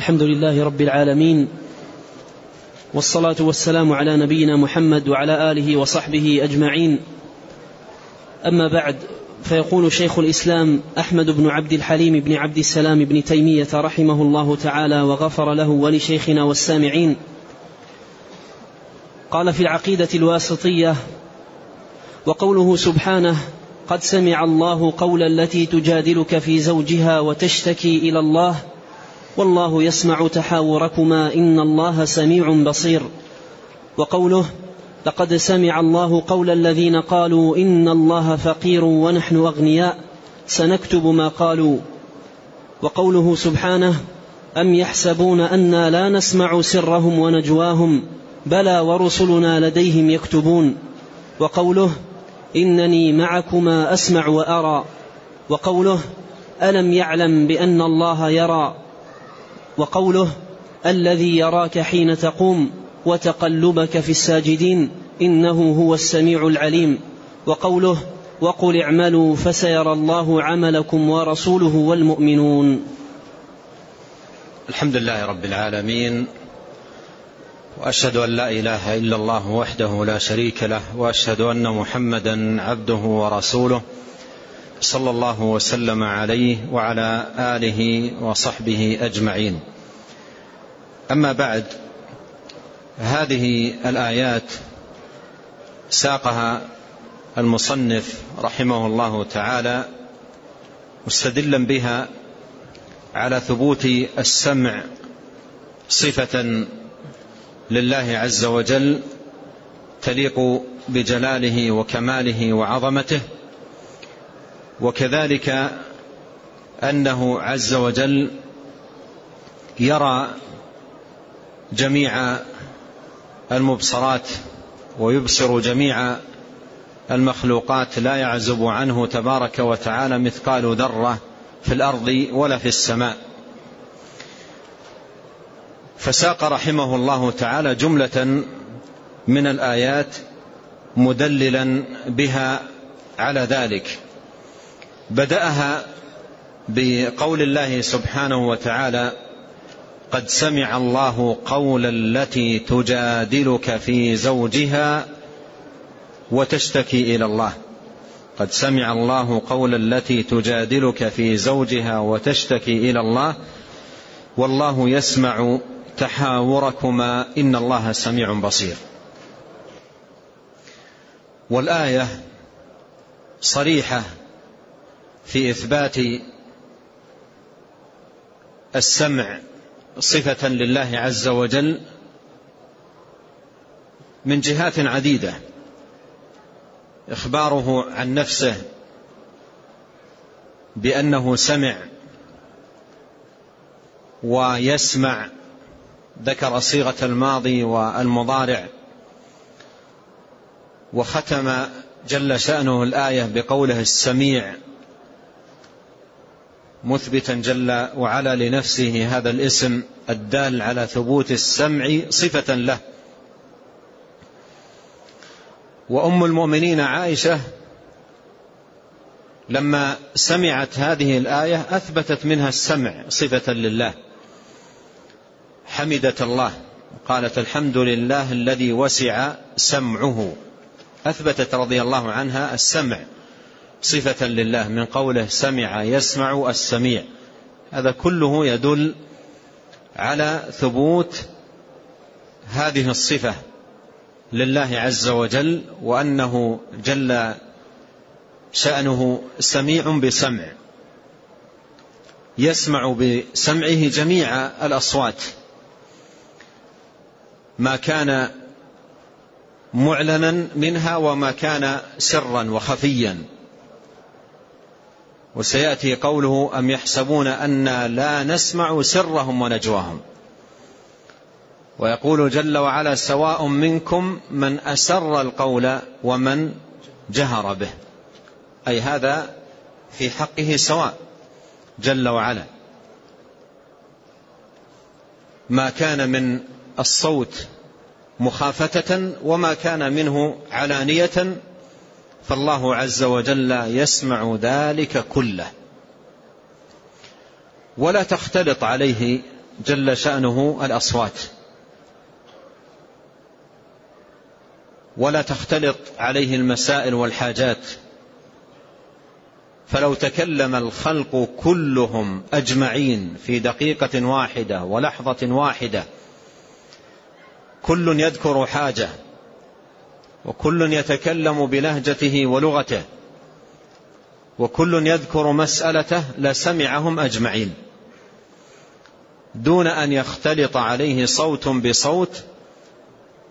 الحمد لله رب العالمين والصلاة والسلام على نبينا محمد وعلى آله وصحبه أجمعين. أما بعد فيقول شيخ الإسلام أحمد بن عبد الحليم بن عبد السلام بن تيمية رحمه الله تعالى وغفر له ولشيخنا والسامعين. قال في العقيدة الواسطية وقوله سبحانه قد سمع الله قول التي تجادلك في زوجها وتشتكي إلى الله والله يسمع تحاوركما إن الله سميع بصير. وقوله لقد سمع الله قول الذين قالوا إن الله فقير ونحن أغنياء سنكتب ما قالوا. وقوله سبحانه أم يحسبون أنا لا نسمع سرهم ونجواهم بلى ورسلنا لديهم يكتبون. وقوله إنني معكما أسمع وأرى. وقوله ألم يعلم بأن الله يرى. وقوله الذي يراك حين تقوم وتقلبك في الساجدين إنه هو السميع العليم. وقوله وقل اعملوا فسيرى الله عملكم ورسوله والمؤمنون. الحمد لله رب العالمين وأشهد أن لا إله إلا الله وحده لا شريك له وأشهد أن محمدا عبده ورسوله. صلى الله وسلم عليه وعلى آله وصحبه أجمعين. أما بعد هذه الآيات ساقها المصنف رحمه الله تعالى مستدلا بها على ثبوت السمع صفة لله عز وجل تليق بجلاله وكماله وعظمته. وكذلك أنه عز وجل يرى جميع المبصرات ويبصر جميع المخلوقات لا يعزب عنه تبارك وتعالى مثقال ذرة في الأرض ولا في السماء. فساق رحمه الله تعالى جملة من الآيات مدللا بها على ذلك. بدأها بقول الله سبحانه وتعالى قد سمع الله قول التي تجادلك في زوجها وتشتكي إلى الله. قد سمع الله قول التي تجادلك في زوجها وتشتكي إلى الله. والله يسمع تحاوركما إن الله سميع بصير. والآية صريحة في إثبات السمع صفة لله عز وجل من جهات عديدة إخباره عن نفسه بأنه سمع ويسمع ذكر صيغة الماضي والمضارع وختم جل شأنه الآية بقوله السميع. مثبتا جل وعلا لنفسه هذا الاسم الدال على ثبوت السمع صفة له. وأم المؤمنين عائشة لما سمعت هذه الآية أثبتت منها السمع صفة لله. حمدت الله. قالت الحمد لله الذي وسع سمعه. أثبتت رضي الله عنها السمع. صفة لله من قوله سمع يسمع السميع. هذا كله يدل على ثبوت هذه الصفة لله عز وجل وأنه جل شأنه سميع بسمع. يسمع بسمعه جميع الأصوات. ما كان معلنا منها وما كان سرا وخفيا. وسيأتي قوله أم يحسبون أنا لا نسمع سرهم ونجواهم. ويقول جل وعلا سواء منكم من أسر القول ومن جهر به. أي هذا في حقه سواء جل وعلا. ما كان من الصوت مخافتة وما كان منه علانية فالله عز وجل يسمع ذلك كله. ولا تختلط عليه جل شأنه الأصوات. ولا تختلط عليه المسائل والحاجات. فلو تكلم الخلق كلهم أجمعين في دقيقة واحدة ولحظة واحدة كل يذكر حاجة. وكل يتكلم بلهجته ولغته وكل يذكر مسألته لسمعهم أجمعين. دون أن يختلط عليه صوت بصوت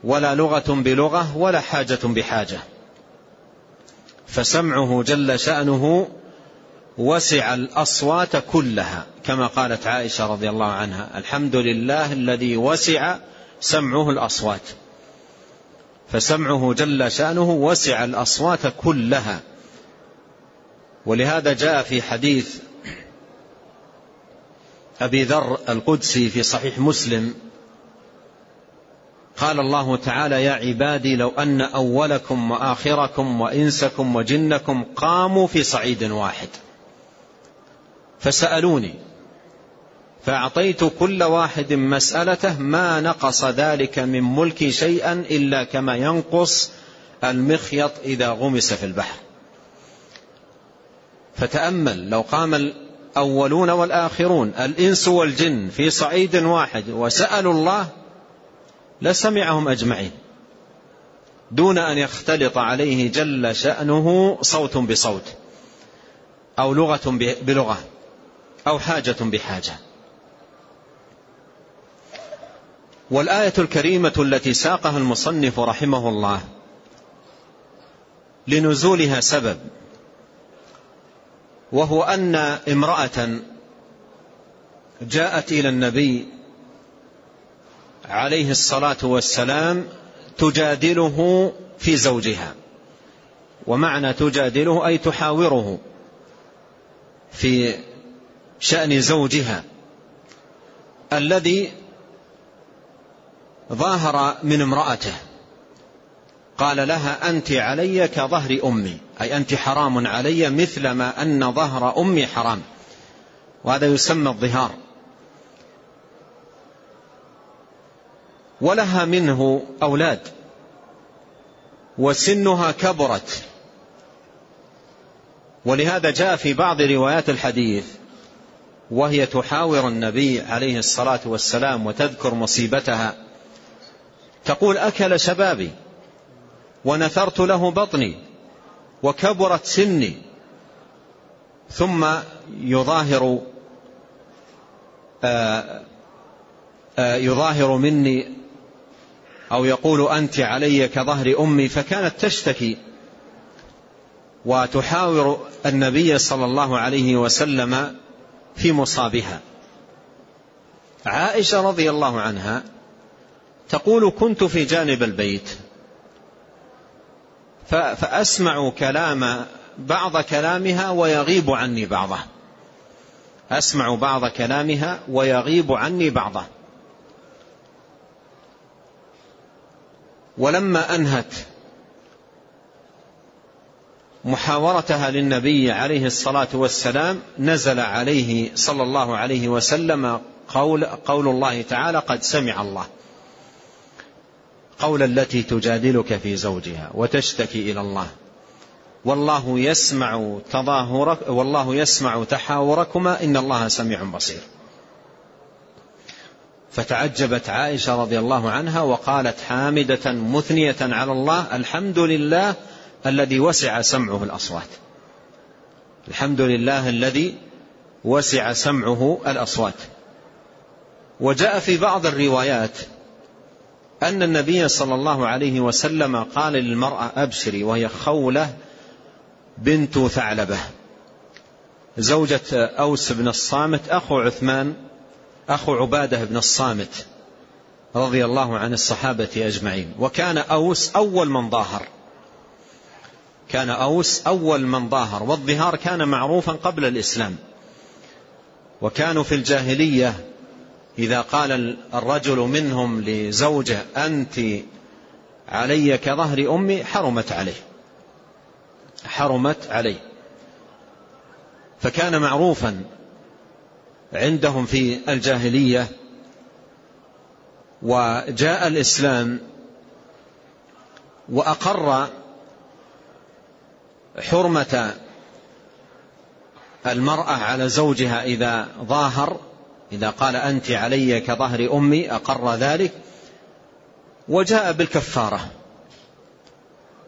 ولا لغة بلغة ولا حاجة بحاجة. فسمعه جل شأنه وسع الأصوات كلها كما قالت عائشة رضي الله عنها الحمد لله الذي وسع سمعه الأصوات. فسمعه جل شأنه وسع الأصوات كلها. ولهذا جاء في حديث أبي ذر القدسي في صحيح مسلم قال الله تعالى يا عبادي لو أن أولكم وآخركم وإنسكم وجنكم قاموا في صعيد واحد. فسألوني فأعطيت كل واحد مسألته ما نقص ذلك من ملكي شيئا إلا كما ينقص المخيط إذا غمس في البحر. فتأمل لو قام الأولون والآخرون الإنس والجن في صعيد واحد وسألوا الله لسمعهم أجمعين. دون أن يختلط عليه جل شأنه صوت بصوت أو لغة بلغة أو حاجة بحاجة. والآية الكريمة التي ساقها المصنف رحمه الله لنزولها سبب وهو أن امرأة جاءت إلى النبي عليه الصلاة والسلام تجادله في زوجها ومعنى تجادله أي تحاوره في شأن زوجها الذي ظاهر من امرأته. قال لها أنت علي كظهر أمي. أي أنت حرام علي مثل ما أن ظهر أمي حرام. وهذا يسمى الظهار. ولها منه أولاد. وسنها كبرت. ولهذا جاء في بعض روايات الحديث وهي تحاور النبي عليه الصلاة والسلام وتذكر مصيبتها. تقول أكل شبابي ونثرت له بطني وكبرت سني ثم يظاهر آآ آآ يظاهر مني أو يقول أنت علي كظهر أمي فكانت تشتكي وتحاور النبي صلى الله عليه وسلم في مصابها. عائشة رضي الله عنها تقول كنت في جانب البيت. فأسمع كلام بعض كلامها ويغيب عني بعضه. أسمع بعض كلامها ويغيب عني بعضه. ولما أنهت محاورتها للنبي عليه الصلاة والسلام نزل عليه صلى الله عليه وسلم قول, قول الله تعالى قد سمع الله. قول التي تجادلك في زوجها وتشتكي إلى الله. والله يسمع تظاهرك والله يسمع تحاوركما إن الله سميع بصير. فتعجبت عائشة رضي الله عنها وقالت حامدة مثنية على الله الحمد لله الذي وسع سمعه الأصوات. الحمد لله الذي وسع سمعه الأصوات. وجاء في بعض الروايات أن النبي صلى الله عليه وسلم قال للمرأة أبشري وهي خولة بنت ثعلبة. زوجة أوس بن الصامت أخو عثمان أخو عبادة بن الصامت رضي الله عن الصحابة أجمعين. وكان أوس أول من ظاهر. كان أوس أول من ظاهر والظهار كان معروفا قبل الإسلام. وكانوا في الجاهلية إذا قال الرجل منهم لزوجة أنت علي كظهر أمي حرمت عليه. حرمت عليه. فكان معروفا عندهم في الجاهلية وجاء الإسلام وأقر حرمة المرأة على زوجها إذا ظاهر إذا قال أنت علي كظهر أمي أقر ذلك وجاء بالكفارة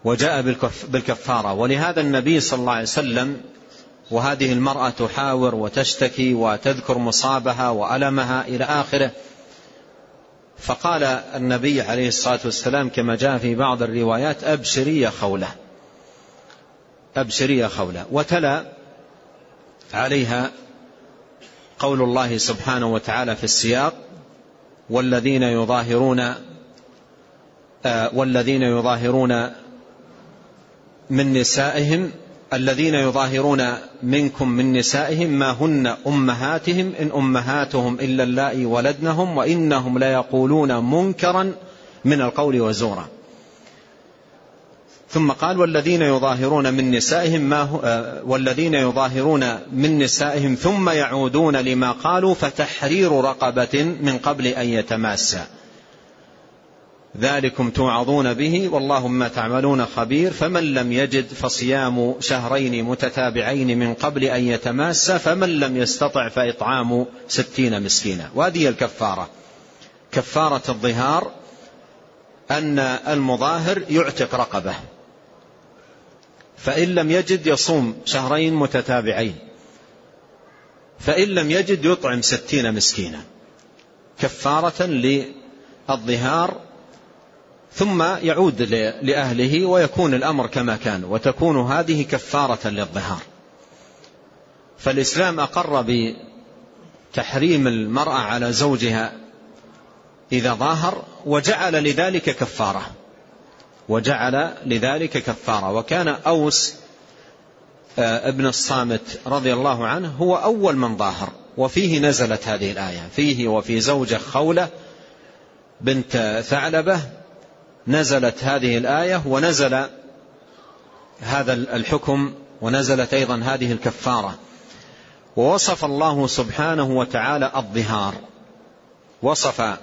وجاء بالكفارة. ولهذا النبي صلى الله عليه وسلم وهذه المرأة تحاور وتشتكي وتذكر مصابها وألمها إلى آخره. فقال النبي عليه الصلاة والسلام كما جاء في بعض الروايات أبشري يا خولة. أبشري يا خولة. وتلا عليها قول الله سبحانه وتعالى في السياق والذين يظاهرون آه، والذين يظاهرون من نسائهم الذين يظاهرون منكم من نسائهم ما هن أمهاتهم إن أمهاتهم إلا اللائي ولدنهم وإنهم ليقولون منكرا من القول وزورا. ثم قال والذين يظاهرون من نسائهم ما هو آه، والذين يظاهرون من نسائهم ثم يعودون لما قالوا فتحرير رقبة من قبل أن يتماسا. ذلكم توعظون به والله ما تعملون خبير. فمن لم يجد فصيام شهرين متتابعين من قبل أن يتماسا فمن لم يستطع فإطعام ستين مسكينا. وهذه الكفارة. كفارة الظهار أن المظاهر يعتق رقبة. فإن لم يجد يصوم شهرين متتابعين. فإن لم يجد يطعم ستين مسكينا. كفارة للظهار ثم يعود لأهله ويكون الأمر كما كان وتكون هذه كفارة للظهار. فالإسلام أقر بتحريم المرأة على زوجها إذا ظاهر وجعل لذلك كفارة. وجعل لذلك كفارة. وكان أوس آه، ابن الصامت رضي الله عنه هو أول من ظاهر. وفيه نزلت هذه الآية. فيه وفي زوجة خولة بنت ثعلبة نزلت هذه الآية ونزل هذا الحكم ونزلت أيضا هذه الكفارة. ووصف الله سبحانه وتعالى الظهار. وصف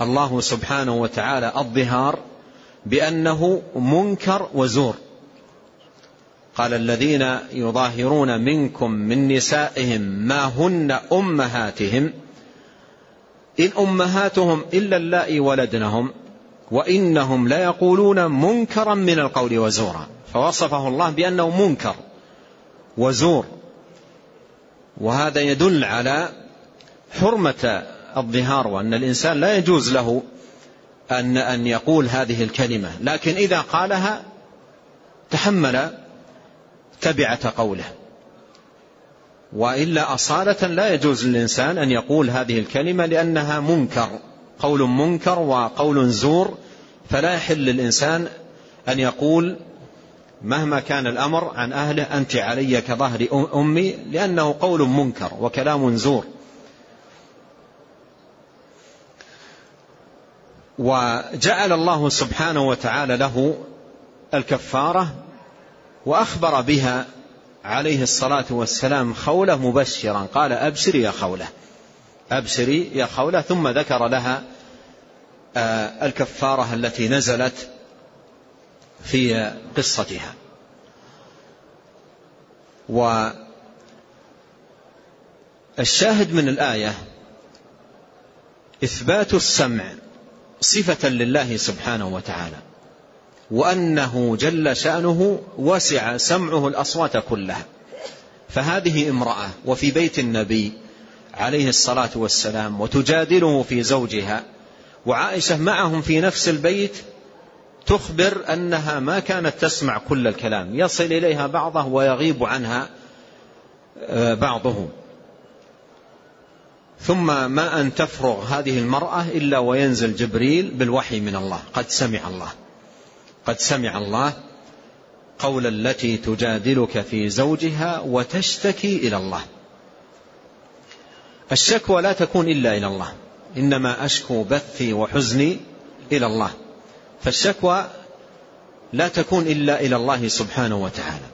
الله سبحانه وتعالى الظهار بأنه منكر وزور. قال الذين يظاهرون منكم من نسائهم ما هن أمهاتهم. إن أمهاتهم إلا اللائي ولدنهم وإنهم ليقولون منكرا من القول وزورا. فوصفه الله بأنه منكر وزور. وهذا يدل على حرمة الظهار وأن الإنسان لا يجوز له أن أن يقول هذه الكلمة لكن إذا قالها تحمل تبعة قوله. وإلا أصالة لا يجوز للإنسان أن يقول هذه الكلمة لأنها منكر قول منكر وقول زور فلا يحل للإنسان أن يقول مهما كان الأمر عن أهله أنت علي كظهر أمي لأنه قول منكر وكلام زور. وجعل الله سبحانه وتعالى له الكفارة وأخبر بها عليه الصلاة والسلام خولة مبشرا. قال أبشري يا خولة. أبشري يا خولة. ثم ذكر لها آه، الكفارة التي نزلت في قصتها. والشاهد من الآية إثبات السمع صفة لله سبحانه وتعالى. وأنه جل شأنه وسع سمعه الأصوات كلها. فهذه امرأة وفي بيت النبي عليه الصلاة والسلام وتجادله في زوجها وعائشة معهم في نفس البيت تخبر أنها ما كانت تسمع كل الكلام يصل إليها بعضه ويغيب عنها آه، بعضه. ثم ما أن تفرغ هذه المرأة إلا وينزل جبريل بالوحي من الله. قد سمع الله. قد سمع الله قول التي تجادلك في زوجها وتشتكي إلى الله. الشكوى لا تكون إلا إلى الله. إنما أشكو بثي وحزني إلى الله. فالشكوى لا تكون إلا إلى الله سبحانه وتعالى.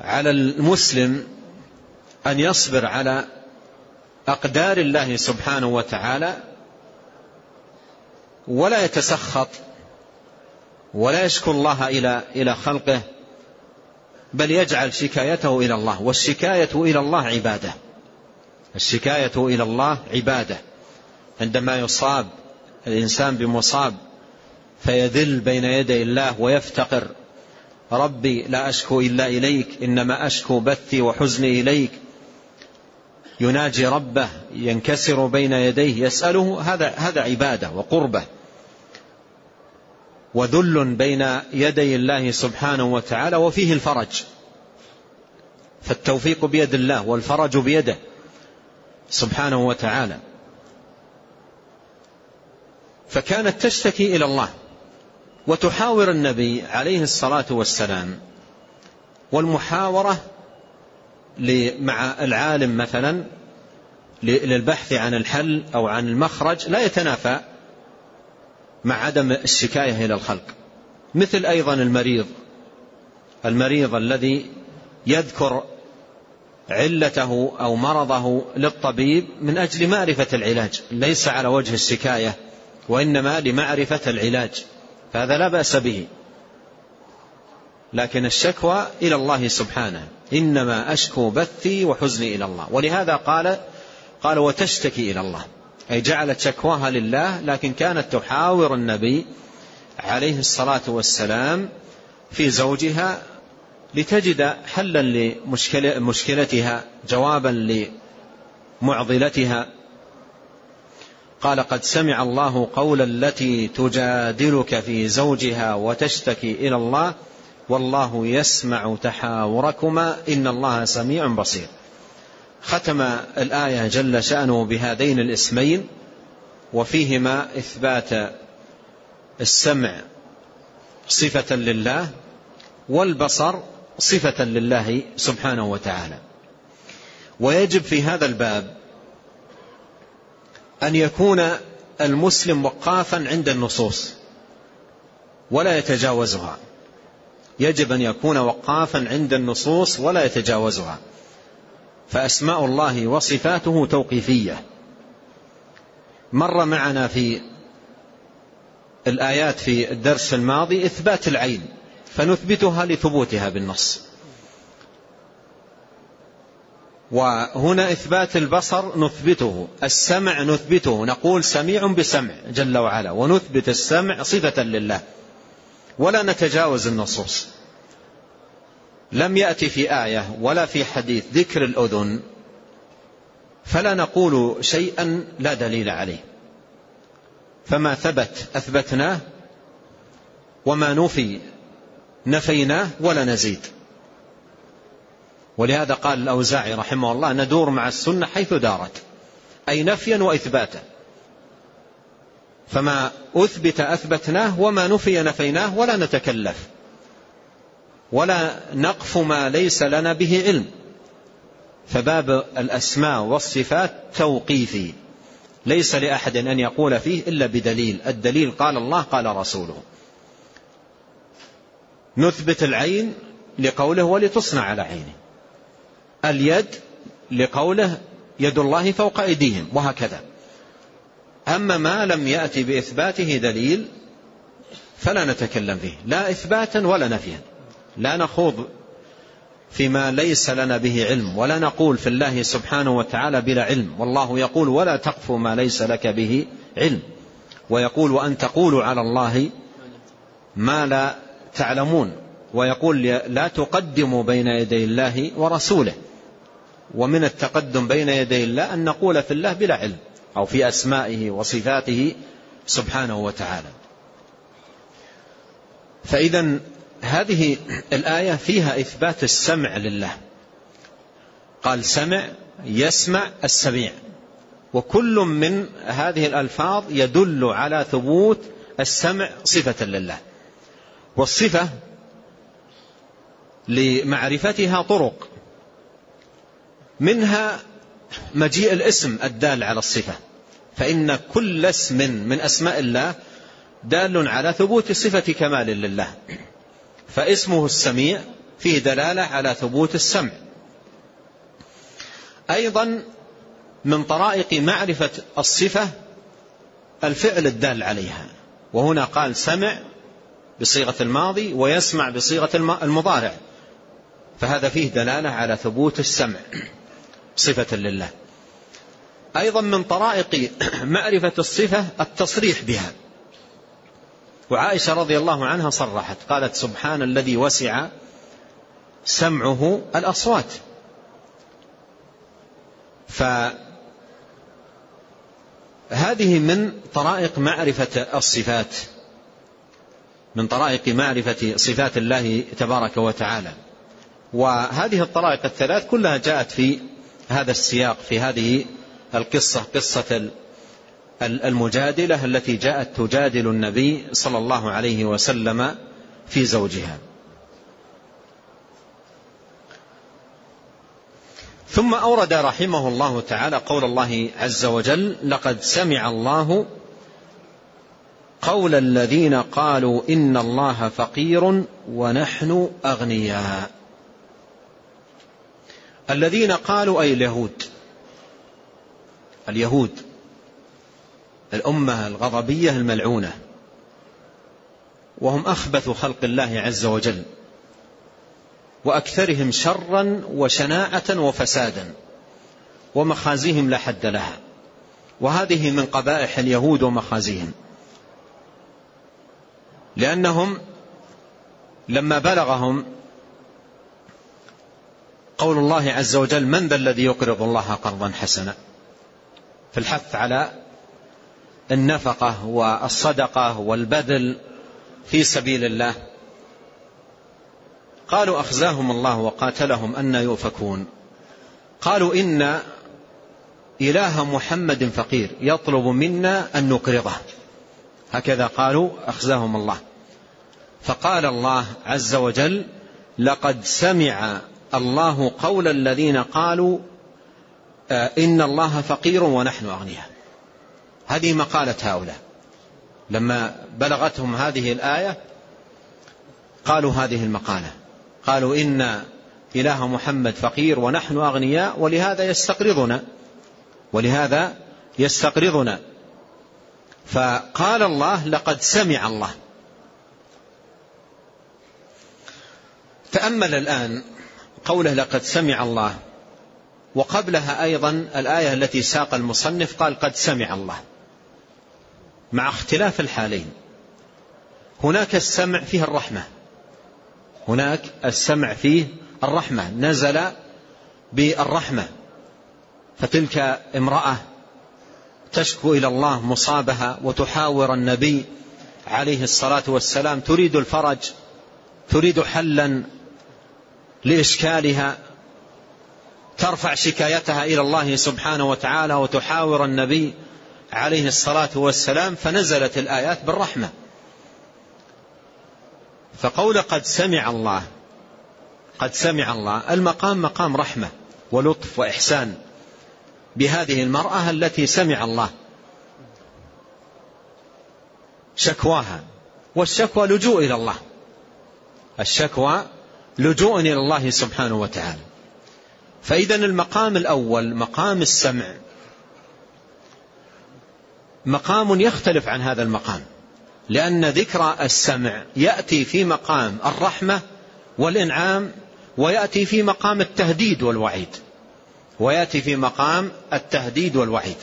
وعلى المسلم أن يصبر على أقدار الله سبحانه وتعالى ولا يتسخط ولا يشكو الله إلى إلى خلقه بل يجعل شكايته إلى الله والشكاية إلى الله عبادة. الشكاية إلى الله عبادة. عندما يصاب الإنسان بمصاب فيذل بين يدي الله ويفتقر. ربي لا أشكو إلا إليك إنما أشكو بثي وحزني إليك. يناجي ربه ينكسر بين يديه يسأله هذا هذا عبادة وقربة. وذل بين يدي الله سبحانه وتعالى وفيه الفرج. فالتوفيق بيد الله والفرج بيده سبحانه وتعالى. فكانت تشتكي إلى الله. وتحاور النبي عليه الصلاة والسلام. والمحاورة مع العالم مثلا للبحث عن الحل أو عن المخرج لا يتنافى مع عدم الشكاية إلى الخلق. مثل أيضا المريض. المريض الذي يذكر علته أو مرضه للطبيب من أجل معرفة العلاج ليس على وجه الشكاية وإنما لمعرفة العلاج. فهذا لا بأس به. لكن الشكوى إلى الله سبحانه. إنما أشكو بثي وحزني إلى الله. ولهذا قال قال وتشتكي إلى الله. أي جعلت شكواها لله لكن كانت تحاور النبي عليه الصلاة والسلام في زوجها لتجد حلا لمشكلتها جوابا لمعضلتها. قال قد سمع الله قول التي تجادلك في زوجها وتشتكي إلى الله والله يسمع تحاوركما إن الله سميع بصير. ختم الآية جل شأنه بهذين الاسمين وفيهما إثبات السمع صفة لله والبصر صفة لله سبحانه وتعالى. ويجب في هذا الباب أن يكون المسلم وقافا عند النصوص ولا يتجاوزها. يجب أن يكون وقافا عند النصوص ولا يتجاوزها. فأسماء الله وصفاته توقيفية. مر معنا في الآيات في الدرس الماضي إثبات العين فنثبتها لثبوتها بالنص. وهنا إثبات البصر نثبته السمع نثبته نقول سميع بسمع جل وعلا ونثبت السمع صفة لله ولا نتجاوز النصوص. لم يأتي في آية ولا في حديث ذكر الأذن فلا نقول شيئا لا دليل عليه. فما ثبت أثبتناه وما نفي نفيناه ولا نزيد. ولهذا قال الأوزاعي رحمه الله ندور مع السنة حيث دارت أي نفيا وإثباتا فما أثبت أثبتناه وما نفي نفيناه ولا نتكلف ولا نقف ما ليس لنا به علم. فباب الأسماء والصفات توقيفي ليس لأحد أن يقول فيه إلا بدليل. الدليل قال الله قال رسوله. نثبت العين لقوله ولتصنع على عينه اليد لقوله يد الله فوق أيديهم وهكذا. أما ما لم يأتي بإثباته دليل فلا نتكلم فيه لا إثباتا ولا نفيا. لا نخوض فيما ليس لنا به علم ولا نقول في الله سبحانه وتعالى بلا علم. والله يقول ولا تقف ما ليس لك به علم. ويقول وأن تقولوا على الله ما لا تعلمون. ويقول لا تقدموا بين يدي الله ورسوله. ومن التقدم بين يدي الله أن نقول في الله بلا علم أو في أسمائه وصفاته سبحانه وتعالى. فإذا هذه الآية فيها إثبات السمع لله. قال سمع يسمع السميع. وكل من هذه الألفاظ يدل على ثبوت السمع صفة لله. والصفة لمعرفتها طرق. منها مجيء الاسم الدال على الصفة. فإن كل اسم من أسماء الله دال على ثبوت صفة كمال لله. فاسمه السميع فيه دلالة على ثبوت السمع. أيضا من طرائق معرفة الصفة الفعل الدال عليها. وهنا قال سمع بصيغة الماضي ويسمع بصيغة المضارع. فهذا فيه دلالة على ثبوت السمع. صفة لله. أيضا من طرائق معرفة الصفة التصريح بها. وعائشة رضي الله عنها صرحت قالت سبحان الذي وسع سمعه الأصوات. فهذه من طرائق معرفة الصفات من طرائق معرفة صفات الله تبارك وتعالى. وهذه الطرائق الثلاث كلها جاءت في هذا السياق في هذه القصة قصة المجادلة التي جاءت تجادل النبي صلى الله عليه وسلم في زوجها. ثم أورد رحمه الله تعالى قول الله عز وجل لقد سمع الله قول الذين قالوا إن الله فقير ونحن أغنياء الذين قالوا أي اليهود؟ اليهود. الأمة الغضبية الملعونة. وهم أخبث خلق الله عز وجل. وأكثرهم شرا وشناعة وفسادا. ومخازيهم لا حد لها. وهذه من قبائح اليهود ومخازيهم. لأنهم لما بلغهم قول الله عز وجل من ذا الذي يقرض الله قرضا حسنا؟ في الحث على النفقة والصدقة والبذل في سبيل الله. قالوا أخزاهم الله وقاتلهم أن يؤفكون. قالوا إن إله محمد فقير يطلب منا أن نقرضه. هكذا قالوا أخزاهم الله. فقال الله عز وجل لقد سمع الله قول الذين قالوا آه، إن الله فقير ونحن أغنياء. هذه مقالة هؤلاء. لما بلغتهم هذه الآية قالوا هذه المقالة. قالوا إن إله محمد فقير ونحن أغنياء ولهذا يستقرضنا. ولهذا يستقرضنا. فقال الله لقد سمع الله. تأمل الآن قوله لقد سمع الله. وقبلها أيضا الآية التي ساق المصنف قال قد سمع الله. مع اختلاف الحالين. هناك السمع فيه الرحمة. هناك السمع فيه الرحمة. نزل بالرحمة. فتلك امرأة تشكو إلى الله مصابها وتحاور النبي عليه الصلاة والسلام. تريد الفرج. تريد حلا لإشكالها ترفع شكايتها إلى الله سبحانه وتعالى وتحاور النبي عليه الصلاة والسلام فنزلت الآيات بالرحمة. فقول قد سمع الله قد سمع الله المقام مقام رحمة ولطف وإحسان بهذه المرأة التي سمع الله. شكواها والشكوى لجوء إلى الله. الشكوى لجوء إلى الله سبحانه وتعالى. فإذا المقام الأول مقام السمع مقام يختلف عن هذا المقام. لأن ذكر السمع يأتي في مقام الرحمة والإنعام ويأتي في مقام التهديد والوعيد. ويأتي في مقام التهديد والوعيد.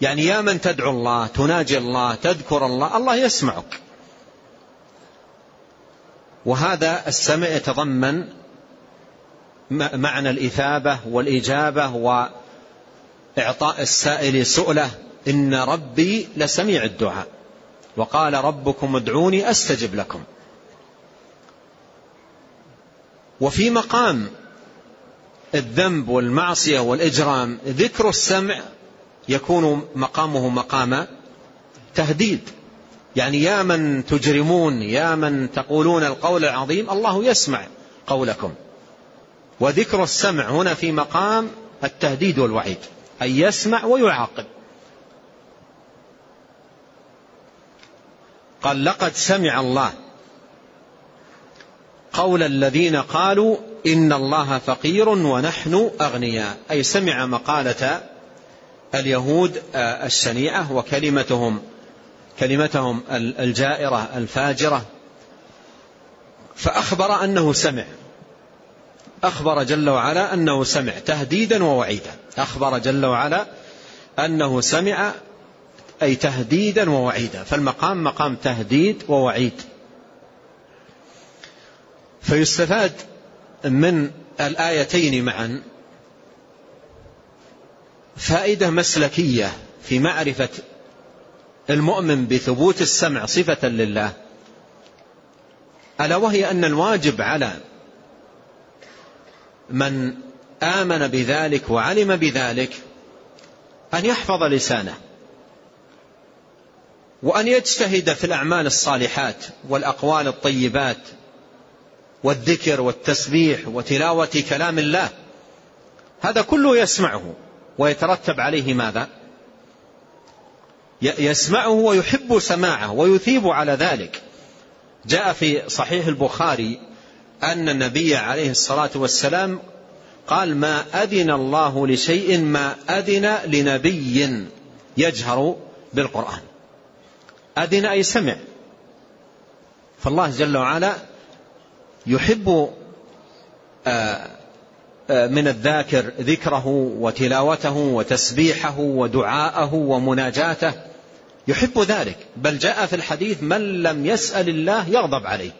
يعني يا من تدعو الله تناجي الله تذكر الله الله يسمعك. وهذا السمع يتضمن معنى الإثابة والإجابة وإعطاء السائل سؤله إن ربي لسميع الدعاء وقال ربكم ادعوني أستجب لكم. وفي مقام الذنب والمعصية والإجرام ذكر السمع يكون مقامه مقام تهديد. يعني يا من تجرمون يا من تقولون القول العظيم الله يسمع قولكم. وذكر السمع هنا في مقام التهديد والوعيد أن يسمع ويعاقب. قال لقد سمع الله قول الذين قالوا إن الله فقير ونحن أغنياء. أي سمع مقالة اليهود الشنيعة وكلمتهم. كلمتهم الجائرة الفاجرة. فأخبر أنه سمع. أخبر جل وعلا أنه سمع تهديدا ووعيدا. أخبر جل وعلا أنه سمع أي تهديدا ووعيدا. فالمقام مقام تهديد ووعيد. فيستفاد من الآيتين معا. فائدة مسلكية في معرفة المؤمن بثبوت السمع صفة لله. ألا وهي أن الواجب على من آمن بذلك وعلم بذلك أن يحفظ لسانه وأن يجتهد في الأعمال الصالحات والأقوال الطيبات والذكر والتسبيح وتلاوة كلام الله. هذا كله يسمعه ويترتب عليه ماذا؟ يسمعه ويحب سماعه ويثيب على ذلك. جاء في صحيح البخاري أن النبي عليه الصلاة والسلام قال ما أذن الله لشيء ما أذن لنبي يجهر بالقرآن. أذن أي سمع. فالله جل وعلا يحب آه، آه، من الذاكر ذكره وتلاوته وتسبيحه ودعاءه ومناجاته. يحب ذلك. بل جاء في الحديث من لم يسأل الله يغضب عليه.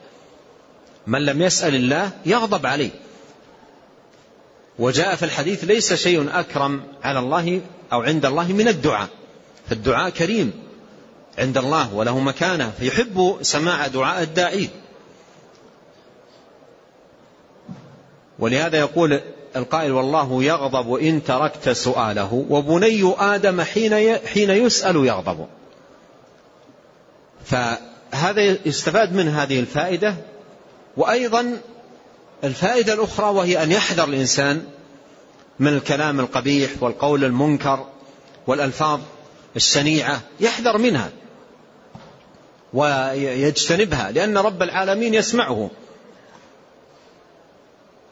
من لم يسأل الله يغضب عليه. وجاء في الحديث ليس شيء أكرم على الله أو عند الله من الدعاء. فالدعاء كريم عند الله وله مكانة. فيحب سماع دعاء الداعين ولهذا يقول القائل والله يغضب إن تركت سؤاله. وبني آدم حين حين يسأل يغضب. فهذا يستفاد من هذه الفائدة وأيضا الفائدة الأخرى وهي أن يحذر الإنسان من الكلام القبيح والقول المنكر والألفاظ الشنيعة يحذر منها ويجتنبها لأن رب العالمين يسمعه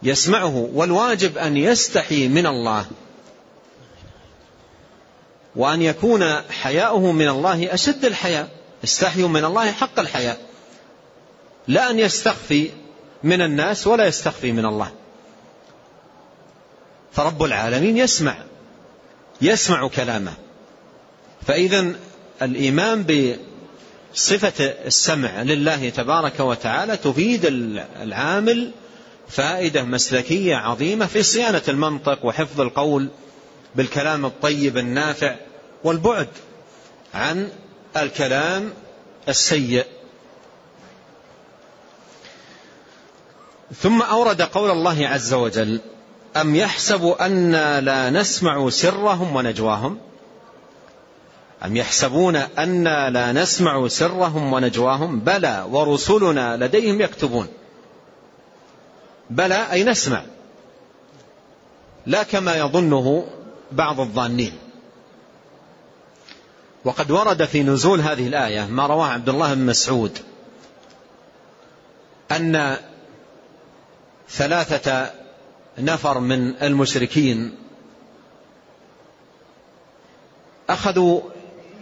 يسمعه والواجب أن يستحي من الله وأن يكون حياؤه من الله أشد الحياء. استحيوا من الله حق الحياء لا أن يستخفي من الناس ولا يستخفي من الله. فرب العالمين يسمع يسمع كلامه. فإذا الإيمان بصفة السمع لله تبارك وتعالى تفيد العامل فائدة مسلكية عظيمة في صيانة المنطق وحفظ القول بالكلام الطيب النافع والبعد عن الكلام السيء. ثم أورد قول الله عز وجل أم يحسب أنا لا نسمع سرهم ونجواهم؟ أم يحسبون أنا لا نسمع سرهم ونجواهم؟ بلى ورسلنا لديهم يكتبون. بلى أي نسمع. لا كما يظنه بعض الظانين. وقد ورد في نزول هذه الآية ما رواه عبد الله بن مسعود أن ثلاثة نفر من المشركين أخذوا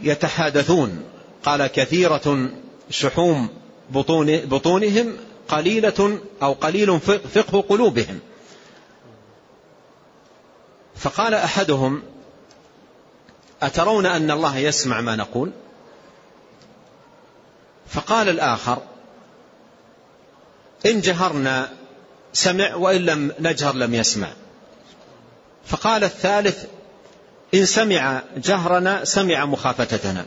يتحادثون قال كثيرة شحوم بطون بطونهم قليلة أو قليل فقه قلوبهم. فقال أحدهم أترون أن الله يسمع ما نقول؟ فقال الآخر إن جهرنا سمع وإن لم نجهر لم يسمع. فقال الثالث إن سمع جهرنا سمع مخافتتنا.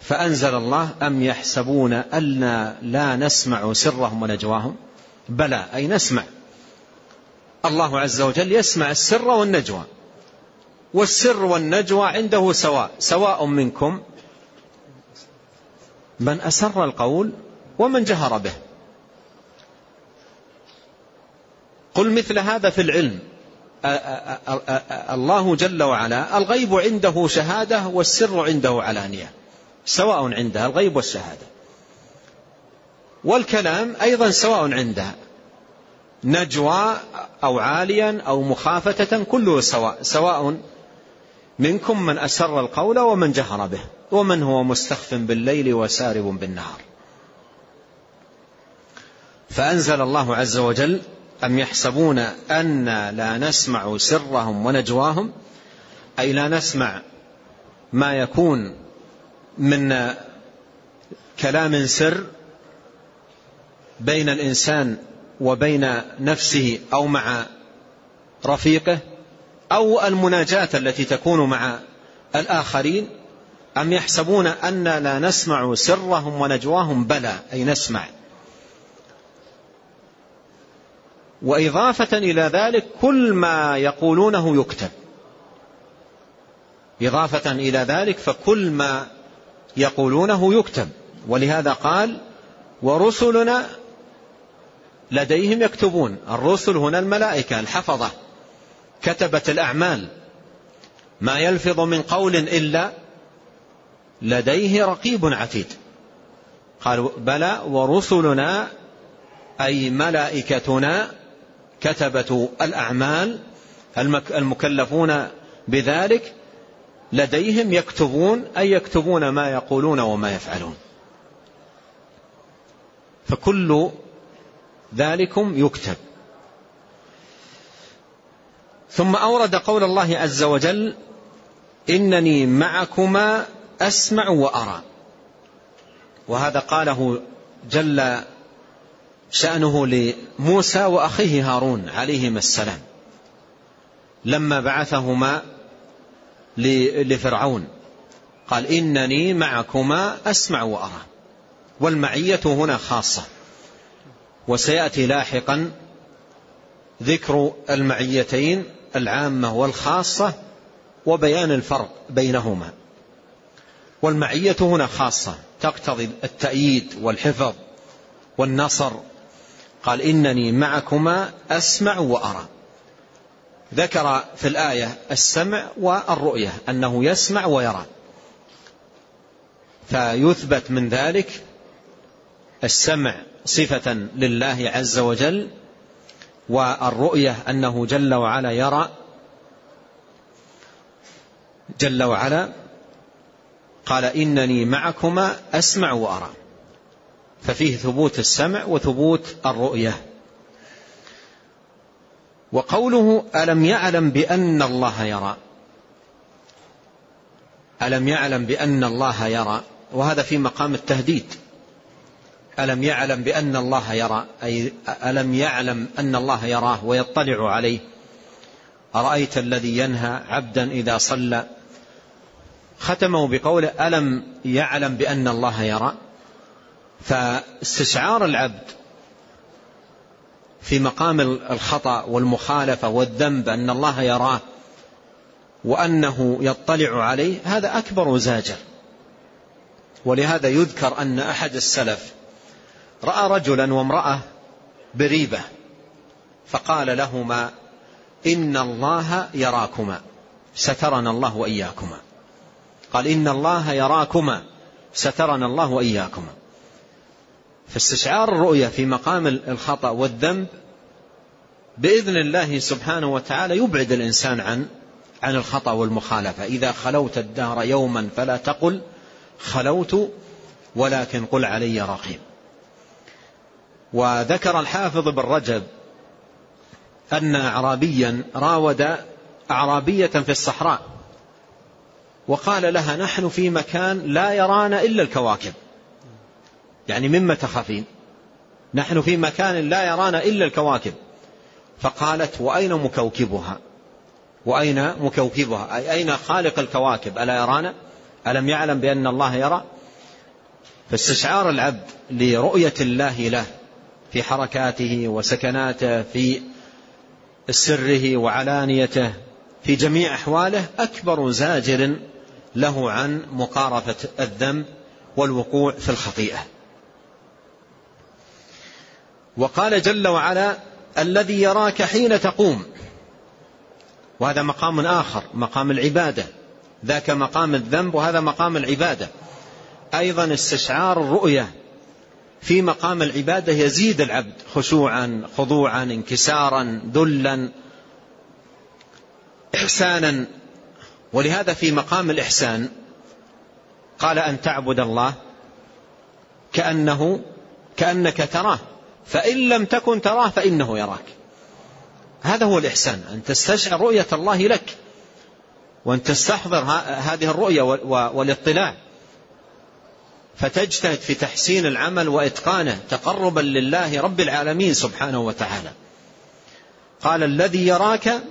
فأنزل الله أم يحسبون أنا لا نسمع سرهم ونجواهم؟ بلى أي نسمع. الله عز وجل يسمع السر والنجوى. والسر والنجوى عنده سواء سواء منكم من أسر القول ومن جهر به. قل مثل هذا في العلم. الله جل وعلا الغيب عنده شهادة والسر عنده علانية. سواء عندها الغيب والشهادة. والكلام أيضا سواء عندها نجوى أو عاليا أو مخافتة كله سواء سواء منكم من أسر القول ومن جهر به ومن هو مستخف بالليل وسارب بالنهار. فأنزل الله عز وجل أم يحسبون أن لا نسمع سرهم ونجواهم؟ أي لا نسمع ما يكون من كلام سر بين الإنسان وبين نفسه أو مع رفيقه؟ أو المناجاة التي تكون مع الآخرين أم يحسبون أن لا نسمع سرهم ونجواهم؟ بلى أي نسمع. وإضافة إلى ذلك كل ما يقولونه يكتب. إضافة إلى ذلك فكل ما يقولونه يكتب. ولهذا قال ورسلنا لديهم يكتبون. الرسل هنا الملائكة الحفظة. كتبت الأعمال. ما يلفظ من قول إلا لديه رقيب عتيد. قالوا بلى ورسلنا أي ملائكتنا كتبة الأعمال المكلفون بذلك لديهم يكتبون أي يكتبون ما يقولون وما يفعلون. فكل ذلكم يكتب. ثم أورد قول الله عز وجل إنني معكما أسمع وأرى. وهذا قاله جل شأنه لموسى وأخيه هارون عليهما السلام لما بعثهما لفرعون. قال إنني معكما أسمع وأرى. والمعية هنا خاصة. وسيأتي لاحقا ذكر المعيتين العامة والخاصة وبيان الفرق بينهما. والمعية هنا خاصة تقتضي التأييد والحفظ والنصر. قال إنني معكما أسمع وأرى. ذكر في الآية السمع والرؤية أنه يسمع ويرى. فيثبت من ذلك السمع صفة لله عز وجل والرؤية أنه جل وعلا يرى جل وعلا قال إنني معكما أسمع وأرى. ففيه ثبوت السمع وثبوت الرؤية. وقوله ألم يعلم بأن الله يرى؟ ألم يعلم بأن الله يرى؟ وهذا في مقام التهديد. ألم يعلم بأن الله يرى أي ألم يعلم أن الله يراه ويطلع عليه؟ أرأيت الذي ينهى عبدا إذا صلى؟ ختمه بقوله ألم يعلم بأن الله يرى؟ فاستشعار العبد في مقام الخطأ والمخالفة والذنب أن الله يراه وأنه يطلع عليه هذا أكبر زاجر. ولهذا يذكر أن أحد السلف رأى رجلا وامرأة بريبة فقال لهما إن الله يراكما سترنا الله وإياكما. قال إن الله يراكما سترنا الله وإياكما. فاستشعار الرؤية في مقام الخطأ والذنب بإذن الله سبحانه وتعالى يبعد الإنسان عن عن الخطأ والمخالفة. إذا خلوت الدهر يوما فلا تقل خلوت ولكن قل علي رقيب. وذكر الحافظ بن رجب أن أعرابيا راود أعرابية في الصحراء وقال لها نحن في مكان لا يرانا إلا الكواكب. يعني مما تخافين. نحن في مكان لا يرانا إلا الكواكب. فقالت وأين مكوكبها؟ وأين مكوكبها؟ أي أين خالق الكواكب؟ ألا يرانا؟ ألم يعلم بأن الله يرى؟ فاستشعار العبد لرؤية الله له. في حركاته وسكناته في سره وعلانيته في جميع أحواله أكبر زاجر له عن مقارفة الذنب والوقوع في الخطيئة. وقال جل وعلا الذي يراك حين تقوم. وهذا مقام آخر مقام العبادة. ذاك مقام الذنب وهذا مقام العبادة. أيضا استشعار الرؤية. في مقام العبادة يزيد العبد خشوعا خضوعا انكسارا ذلا إحسانا. ولهذا في مقام الإحسان قال أن تعبد الله كأنه كأنك تراه فإن لم تكن تراه فإنه يراك. هذا هو الإحسان أن تستشعر رؤية الله لك وأن تستحضر هذه الرؤية والاطلاع. فتجتهد في تحسين العمل وإتقانه تقربا لله رب العالمين سبحانه وتعالى. قال الذي يراك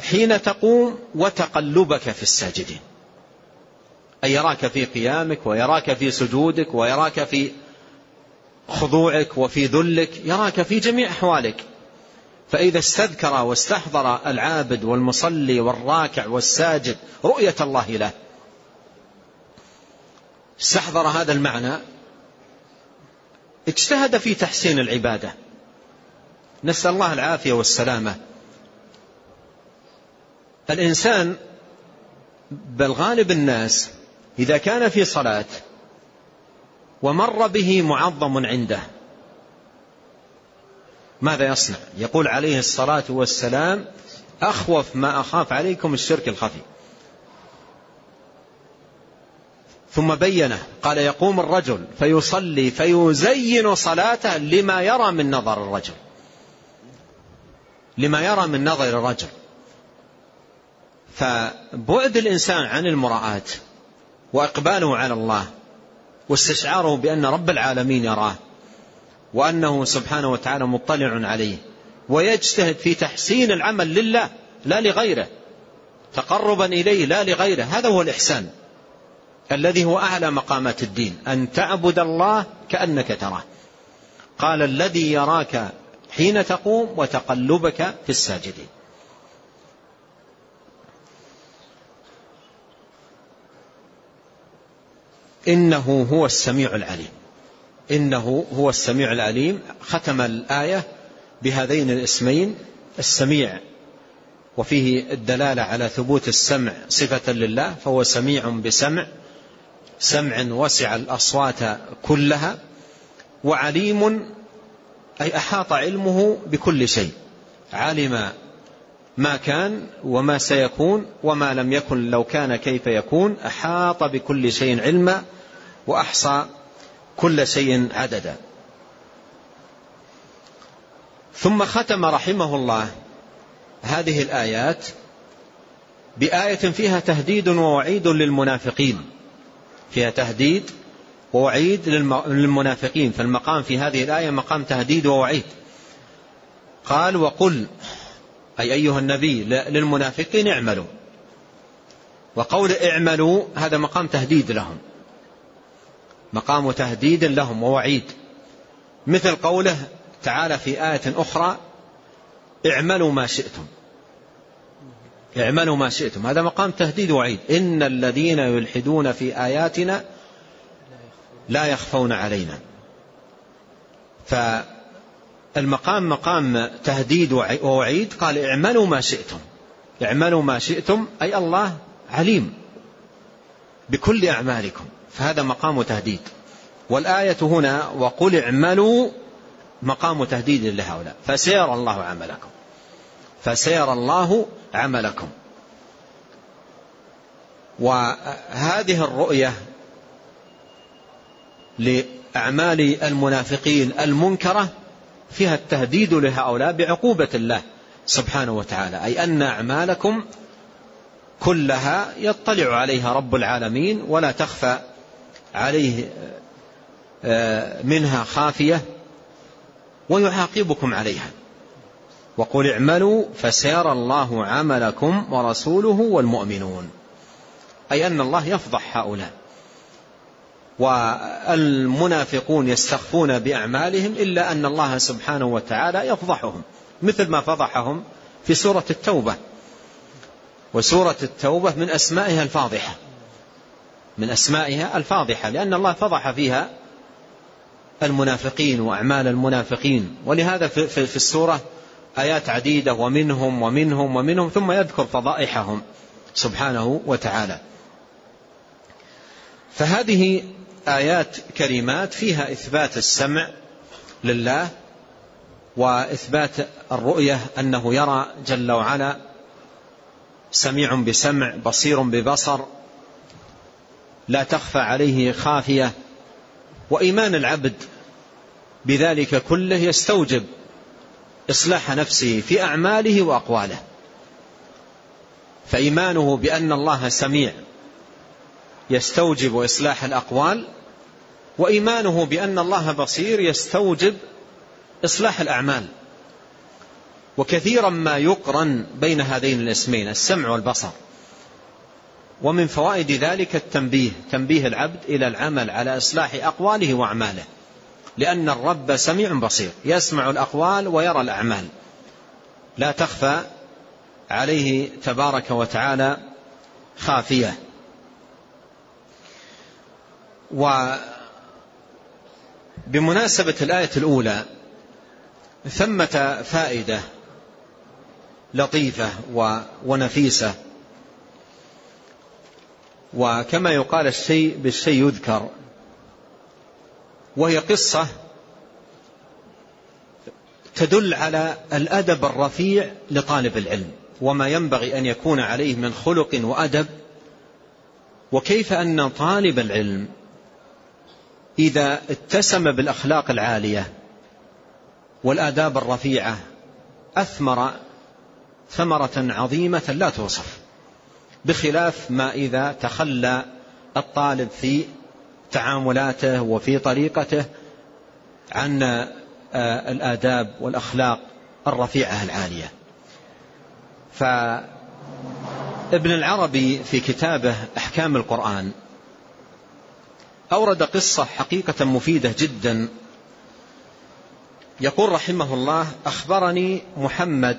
حين تقوم وتقلبك في الساجدين. أي يراك في قيامك ويراك في سجودك ويراك في خضوعك وفي ذلك يراك في جميع أحوالك. فإذا استذكر واستحضر العابد والمصلي والراكع والساجد رؤية الله له. استحضر هذا المعنى اجتهد في تحسين العبادة. نسأل الله العافية والسلامة. الإنسان بل غالب الناس إذا كان في صلاة ومر به معظم عنده ماذا يصنع؟ يقول عليه الصلاة والسلام أخوف ما أخاف عليكم الشرك الخفي. ثم بينه. قال يقوم الرجل فيصلي فيزين صلاته لما يرى من نظر الرجل. لما يرى من نظر الرجل. فبعد الإنسان عن المراءة وإقباله على الله واستشعاره بأن رب العالمين يراه وأنه سبحانه وتعالى مطلع عليه ويجتهد في تحسين العمل لله لا لغيره تقربا إليه لا لغيره هذا هو الإحسان. الذي هو أعلى مقامات الدين أن تعبد الله كأنك تراه. قال الذي يراك حين تقوم وتقلبك في الساجدين. إنه هو السميع العليم. إنه هو السميع العليم. ختم الآية بهذين الاسمين السميع وفيه الدلالة على ثبوت السمع صفة لله فهو سميع بسمع. سمع وسع الأصوات كلها وعليم أي أحاط علمه بكل شيء علم ما كان وما سيكون وما لم يكن لو كان كيف يكون أحاط بكل شيء علما وأحصى كل شيء عددا. ثم ختم رحمه الله هذه الآيات بآية فيها تهديد ووعيد للمنافقين. فيها تهديد ووعيد للمنافقين. فالمقام في هذه الآية مقام تهديد ووعيد. قال وقل أي أيها النبي للمنافقين اعملوا. وقول اعملوا هذا مقام تهديد لهم. مقام تهديد لهم ووعيد. مثل قوله تعالى في آية أخرى اعملوا ما شئتم. اعملوا ما شئتم. هذا مقام تهديد وعيد. إن الذين يلحدون في آياتنا لا يخفون علينا. فالمقام مقام تهديد ووعيد قال اعملوا ما شئتم. اعملوا ما شئتم. أي الله عليم بكل أعمالكم. فهذا مقام تهديد. والآية هنا وقل اعملوا مقام تهديد لهؤلاء. فسيرى الله عملكم. فسيرى الله عملكم. وهذه الرؤية لأعمال المنافقين المنكرة فيها التهديد لهؤلاء بعقوبة الله سبحانه وتعالى أي أن أعمالكم كلها يطلع عليها رب العالمين ولا تخفى عليه آه، منها خافية ويعاقبكم عليها. وقل اعملوا فسيرى الله عملكم ورسوله والمؤمنون. أي أن الله يفضح هؤلاء. والمنافقون يستخفون بأعمالهم إلا أن الله سبحانه وتعالى يفضحهم مثل ما فضحهم في سورة التوبة. وسورة التوبة من أسمائها الفاضحة. من أسمائها الفاضحة لأن الله فضح فيها المنافقين وأعمال المنافقين. ولهذا في السورة آيات عديدة ومنهم ومنهم ومنهم ثم يذكر فضائحهم سبحانه وتعالى. فهذه آيات كريمات فيها إثبات السمع لله وإثبات الرؤية أنه يرى جل وعلا سميع بسمع بصير ببصر لا تخفى عليه خافية وإيمان العبد بذلك كله يستوجب إصلاح نفسه في أعماله وأقواله. فإيمانه بأن الله سميع يستوجب إصلاح الأقوال وإيمانه بأن الله بصير يستوجب إصلاح الأعمال. وكثيرا ما يقرن بين هذين الاسمين السمع والبصر. ومن فوائد ذلك التنبيه تنبيه العبد إلى العمل على إصلاح أقواله وأعماله. لأن الرب سميع بصير يسمع الأقوال ويرى الأعمال. لا تخفى عليه تبارك وتعالى خافية. وبمناسبة الآية الأولى ثمة فائدة لطيفة ونفيسة. وكما يقال الشيء بالشيء يذكر. وهي قصة تدل على الأدب الرفيع لطالب العلم وما ينبغي أن يكون عليه من خلق وأدب. وكيف أن طالب العلم إذا اتسم بالأخلاق العالية والآداب الرفيعة أثمر ثمرة عظيمة لا توصف بخلاف ما إذا تخلى الطالب في تعاملاته وفي طريقته عن آه، الآداب والأخلاق الرفيعة العالية. فابن العربي في كتابه أحكام القرآن أورد قصة حقيقة مفيدة جدا. يقول رحمه الله أخبرني محمد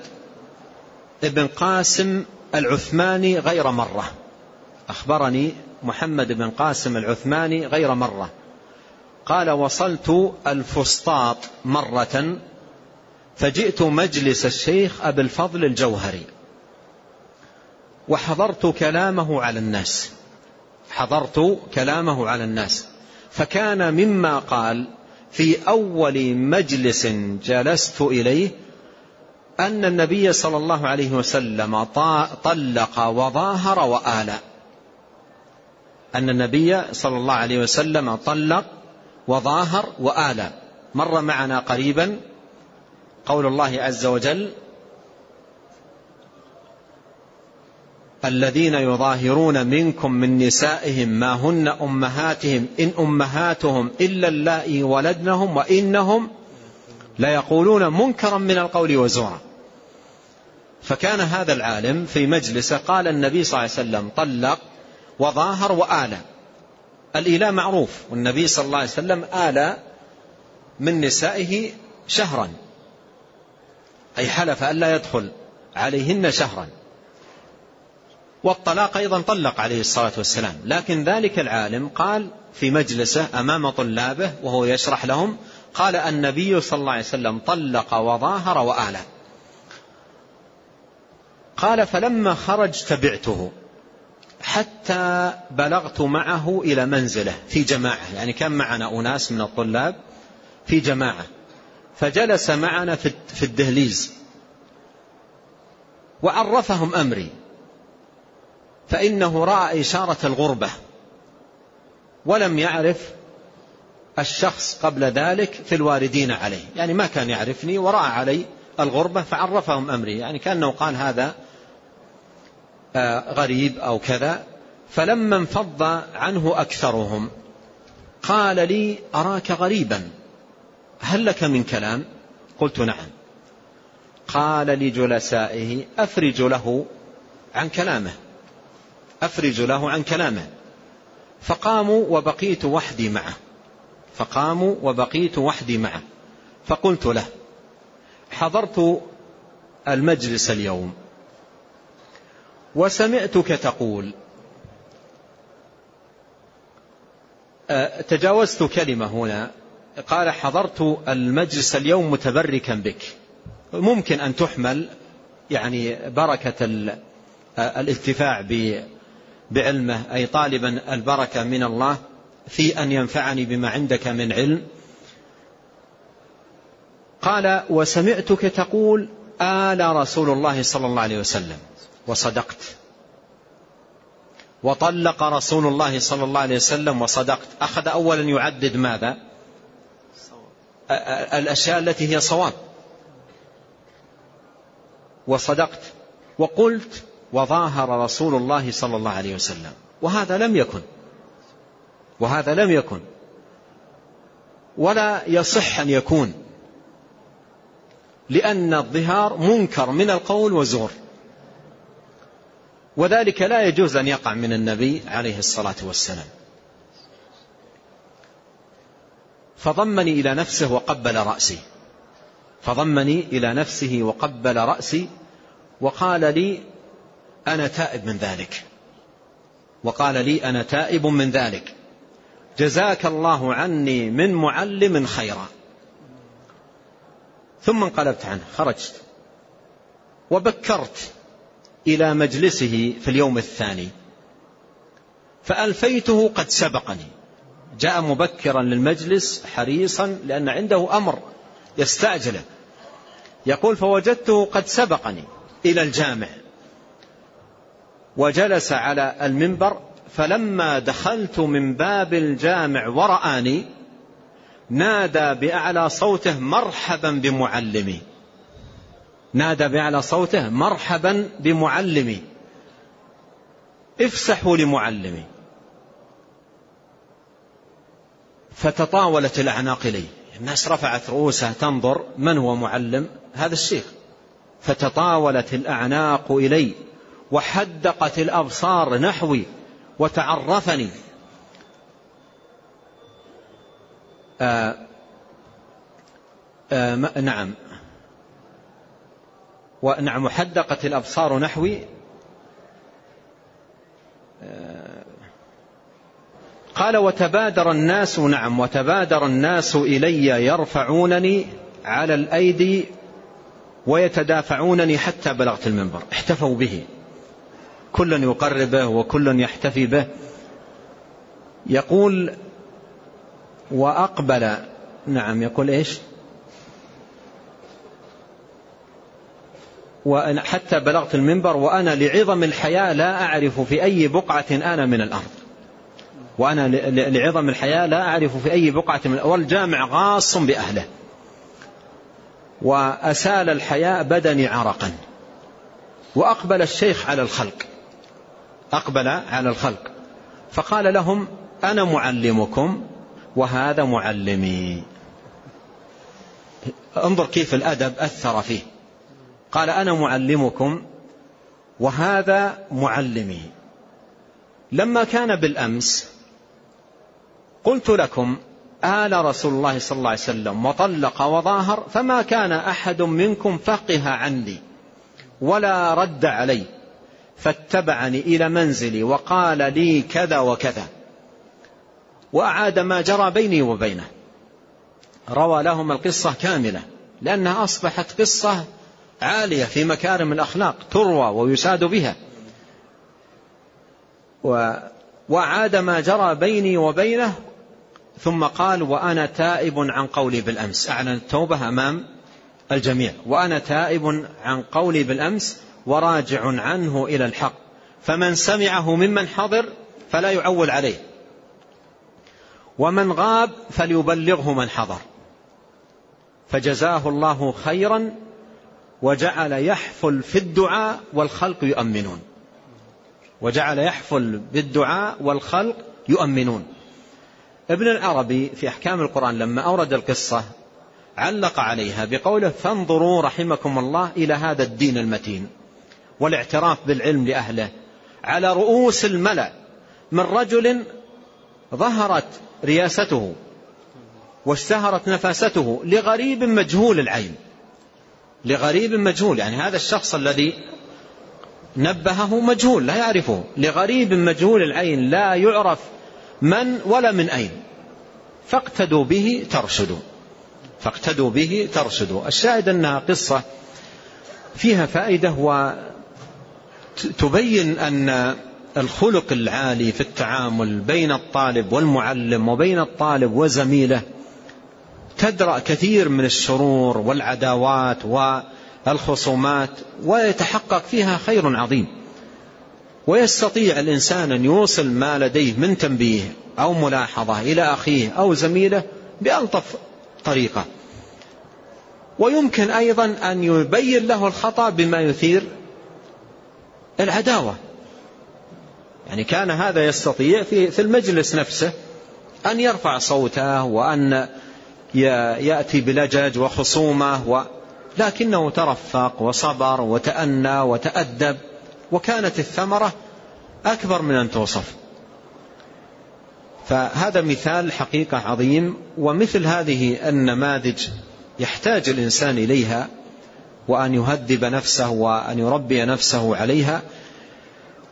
ابن قاسم العثماني غير مرة. أخبرني محمد بن قاسم العثماني غير مرة. قال وصلت الفسطاط مرة فجئت مجلس الشيخ أبي الفضل الجوهري وحضرت كلامه على الناس. حضرت كلامه على الناس. فكان مما قال في أول مجلس جلست إليه أن النبي صلى الله عليه وسلم طلق وظاهر وآلى. أن النبي صلى الله عليه وسلم طلق وظاهر وآلى. مر معنا قريبا قول الله عز وجل الذين يظاهرون منكم من نسائهم ما هن أمهاتهم إن أمهاتهم إلا اللائي ولدنهم وإنهم ليقولون منكرا من القول وزورا. فكان هذا العالم في مجلسه قال النبي صلى الله عليه وسلم طلق وظاهر وآلى الإيلاء معروف. والنبي صلى الله عليه وسلم آلى من نسائه شهرا. أي حلف ألا يدخل عليهن شهرا. والطلاق أيضا طلق عليه الصلاة والسلام. لكن ذلك العالم قال في مجلسه أمام طلابه وهو يشرح لهم قال النبي صلى الله عليه وسلم طلق وظاهر وآلى قال فلما خرج تبعته. حتى بلغت معه إلى منزله في جماعة. يعني كان معنا أناس من الطلاب في جماعة. فجلس معنا في الدهليز. وعرفهم أمري. فإنه رأى إشارة الغربة. ولم يعرف الشخص قبل ذلك في الواردين عليه. يعني ما كان يعرفني ورأى علي الغربة فعرفهم أمري. يعني كأنه قال هذا غريب أو كذا فلما انفض عنه أكثرهم قال لي أراك غريبا هل لك من كلام؟ قلت نعم. قال لجلسائه أفرج له عن كلامه أفرج له عن كلامه. فقاموا وبقيت وحدي معه فقاموا وبقيت وحدي معه. فقلت له حضرت المجلس اليوم. وسمعتك تقول. أه، تجاوزت كلمة هنا. قال حضرت المجلس اليوم متبركا بك. ممكن أن تحمل يعني بركة الانتفاع بعلمه أي طالبا البركة من الله في أن ينفعني بما عندك من علم. قال وسمعتك تقول آل رسول الله صلى الله عليه وسلم. وصدقت. وطلق رسول الله صلى الله عليه وسلم وصدقت. أخذ أولا يعدد ماذا؟ الأشياء التي هي صواب. وصدقت. وقلت وظاهر رسول الله صلى الله عليه وسلم. وهذا لم يكن. وهذا لم يكن. ولا يصح أن يكون. لأن الظهار منكر من القول وزور. وذلك لا يجوز أن يقع من النبي عليه الصلاة والسلام. فضمني إلى نفسه وقبل رأسي. فضمني إلى نفسه وقبل رأسي وقال لي أنا تائب من ذلك. وقال لي أنا تائب من ذلك. جزاك الله عني من معلم خيرا. ثم انقلبت عنه خرجت. وبكرت. إلى مجلسه في اليوم الثاني. فألفيته قد سبقني. جاء مبكرا للمجلس حريصا لأن عنده أمر يستعجله. يقول فوجدته قد سبقني إلى الجامع. وجلس على المنبر فلما دخلت من باب الجامع ورآني نادى بأعلى صوته مرحبا بمعلمي. نادى بأعلى صوته مرحبا بمعلمي. افسحوا لمعلمي. فتطاولت الأعناق إلي الناس رفعت رؤوسها تنظر من هو معلم؟ هذا الشيخ. فتطاولت الأعناق إلي وحدقت الأبصار نحوي وتعرفني. آآ آه، آآ آه، نعم. ونعم وحدقت الأبصار نحوي آه، قال وتبادر الناس نعم وتبادر الناس إلي يرفعونني على الأيدي ويتدافعونني حتى بلغت المنبر. احتفوا به. كل يقربه وكل يحتفي به. يقول وأقبل نعم يقول إيش؟ حتى بلغت المنبر وأنا لعظم الحياة لا أعرف في أي بقعة أنا من الأرض. وأنا لعظم الحياة لا أعرف في أي بقعة من والجامع غاص بأهله. وأسال الحياء بدني عرقا. وأقبل الشيخ على الخلق. أقبل على الخلق. فقال لهم أنا معلمكم وهذا معلمي. انظر كيف الأدب أثر فيه. قال أنا معلمكم وهذا معلمي. لما كان بالأمس قلت لكم آل رسول الله صلى الله عليه وسلم وطلق وظاهر فما كان أحد منكم فقه عني ولا رد علي فاتبعني إلى منزلي وقال لي كذا وكذا. وأعاد ما جرى بيني وبينه. روى لهم القصة كاملة لأنها أصبحت قصة عالية في مكارم الأخلاق تروى ويساد بها. وعاد ما جرى بيني وبينه ثم قال وأنا تائب عن قولي بالأمس. أعلن التوبة أمام الجميع. وأنا تائب عن قولي بالأمس وراجع عنه إلى الحق. فمن سمعه ممن حضر فلا يعول عليه. ومن غاب فليبلغه من حضر. فجزاه الله خيرا وجعل يحفل في الدعاء والخلق يؤمنون. وجعل يحفل بالدعاء والخلق يؤمنون. ابن العربي في أحكام القرآن لما أورد القصة علق عليها بقوله فانظروا رحمكم الله إلى هذا الدين المتين والاعتراف بالعلم لأهله على رؤوس الملأ من رجل ظهرت رياسته واشتهرت نفاسته لغريب مجهول العين لغريب مجهول يعني هذا الشخص الذي نبهه مجهول لا يعرفه. لغريب مجهول العين لا يعرف من ولا من أين. فاقتدوا به ترشدوا. فاقتدوا به ترشدوا. الشاهد أنها قصة فيها فائدة وتبين أن الخلق العالي في التعامل بين الطالب والمعلم وبين الطالب وزميله تدرأ كثير من الشرور والعداوات والخصومات ويتحقق فيها خير عظيم. ويستطيع الإنسان أن يوصل ما لديه من تنبيه أو ملاحظة إلى أخيه أو زميله بألطف طريقة. ويمكن أيضا أن يبين له الخطأ بما يثير العداوة. يعني كان هذا يستطيع في, المجلس نفسه أن يرفع صوته وأن يأتي بلجج وخصومة و لكنه ترفق وصبر وتأنى وتأدب وكانت الثمرة أكبر من أن توصف. فهذا مثال حقيقة عظيم ومثل هذه النماذج يحتاج الإنسان إليها وأن يهذب نفسه وأن يربي نفسه عليها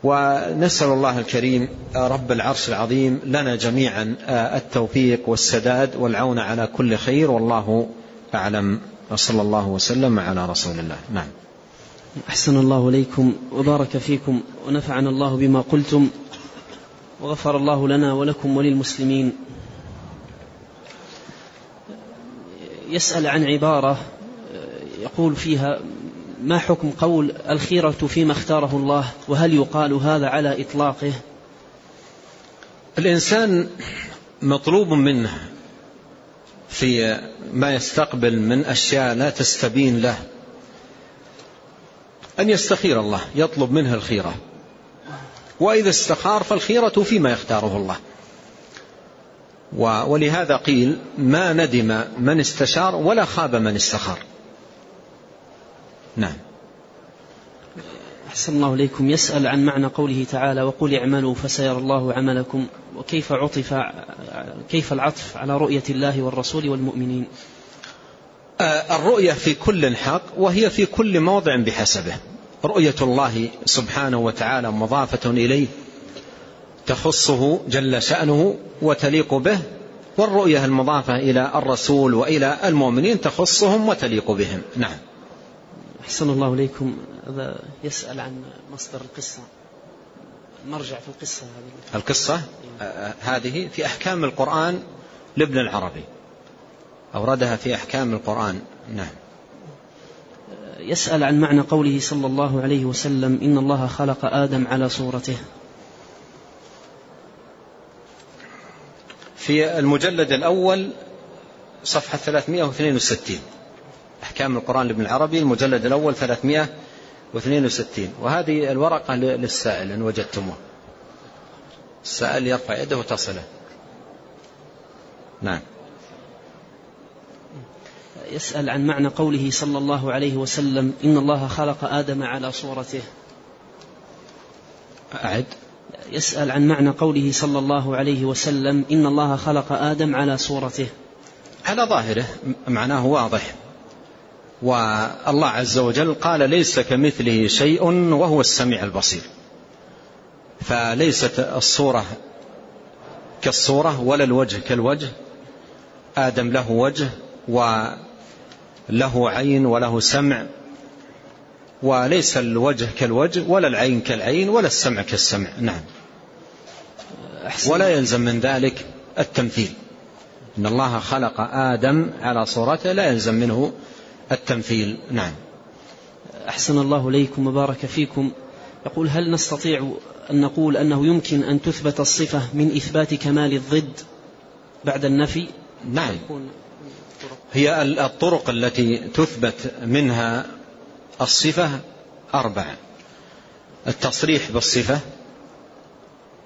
ونسأل الله الكريم رب العرش العظيم لنا جميعا التوفيق والسداد والعون على كل خير والله أعلم. وصلى الله وسلم على رسول الله. نعم. أحسن الله إليكم وبارك فيكم ونفعنا الله بما قلتم وغفر الله لنا ولكم وللمسلمين. يسأل عن عبارة يقول فيها ما حكم قول الخيرة فيما اختاره الله؟ وهل يقال هذا على إطلاقه؟ الإنسان مطلوب منه في ما يستقبل من أشياء لا تستبين له أن يستخير الله يطلب منه الخيرة. وإذا استخار فالخيرة فيما يختاره الله. ولهذا قيل ما ندم من استشار ولا خاب من استخار. نعم. أحسن الله إليكم. يسأل عن معنى قوله تعالى وقل اعملوا فسيرى الله عملكم وكيف عطف كيف العطف على رؤية الله والرسول والمؤمنين. آه، الرؤية في كل حق وهي في كل موضع بحسبه. رؤية الله سبحانه وتعالى مضافة إليه تخصه جل شأنه وتليق به والرؤية المضافة إلى الرسول وإلى المؤمنين تخصهم وتليق بهم. نعم. أحسن الله إليكم. هذا يسأل عن مصدر القصة. نرجع في القصة هذه. القصة؟ آه، هذه في أحكام القرآن لابن العربي. أوردها في أحكام القرآن. نعم. يسأل عن معنى قوله صلى الله عليه وسلم إن الله خلق آدم على صورته. في المجلد الأول صفحة 362 أحكام القرآن لابن العربي المجلد الأول 362 وهذه الورقة للسائل إن وجدتموه. السائل يرفع يده وتصله. نعم. يسأل عن معنى قوله صلى الله عليه وسلم إن الله خلق آدم على صورته. أعد. يسأل عن معنى قوله صلى الله عليه وسلم إن الله خلق آدم على صورته. على ظاهره معناه واضح. والله عز وجل قال ليس كمثله شيء وهو السميع البصير. فليست الصورة كالصورة ولا الوجه كالوجه. آدم له وجه وله عين وله سمع. وليس الوجه كالوجه ولا العين كالعين ولا السمع كالسمع. نعم. ولا يلزم من ذلك التمثيل. إن الله خلق آدم على صورته لا يلزم منه التمثيل. نعم. أحسن الله إليكم وبارك فيكم. يقول هل نستطيع أن نقول أنه يمكن أن تثبت الصفة من إثبات كمال الضد بعد النفي؟ نعم. هي الطرق التي تثبت منها الصفة أربعة. التصريح بالصفة